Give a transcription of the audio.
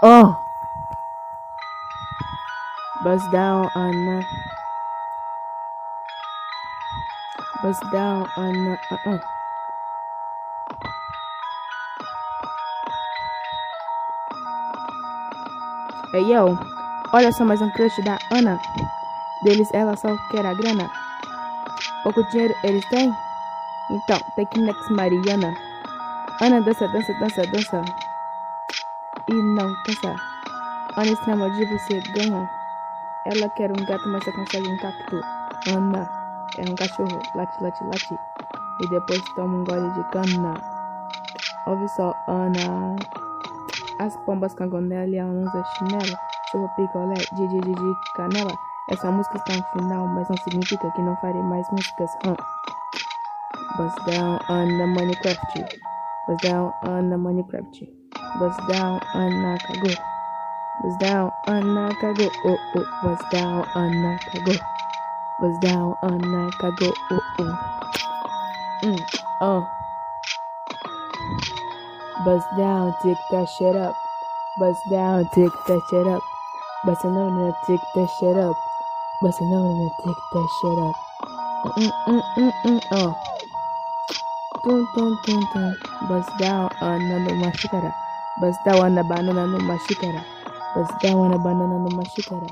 Oh. Bust down the. Bust down the. Uh uh. Ei, yo. Olha só mais um crush da Ana. Deles ela só quer a grana. Pouco dinheiro eles têm? Então, que next Mariana. Ana dança, dança, dança, dança. E não cansa. Ana extrema de você ganha. Ela quer um gato, mas só consegue um cacto. Ana é um cachorro, late, late, late. E depois toma um gole de cana. Ouve só, Ana. As pombas cangonela e ela não usa chinelo. Chupa picolé, de, de, de, de canela. Essa música está no final, mas não significa que não farei mais músicas. Huh? Bust down on the Minecraft. Bust down on the Minecraft. Bust down on cago. Bust down on cago. Oh oh. Bust down on cago. Bust down on cago. Oh oh. Mm. Oh. Bust down, tick that shit up. Bust down, tick that shit up. Bust down, tick that shit up. Bust down, tick that shit up. Mm mm mm mm oh. Tum tum tum tum. Bust down on numa xícara. Bust Basi dawa na banana no mashikara. Basi dawa na banana no mashikara.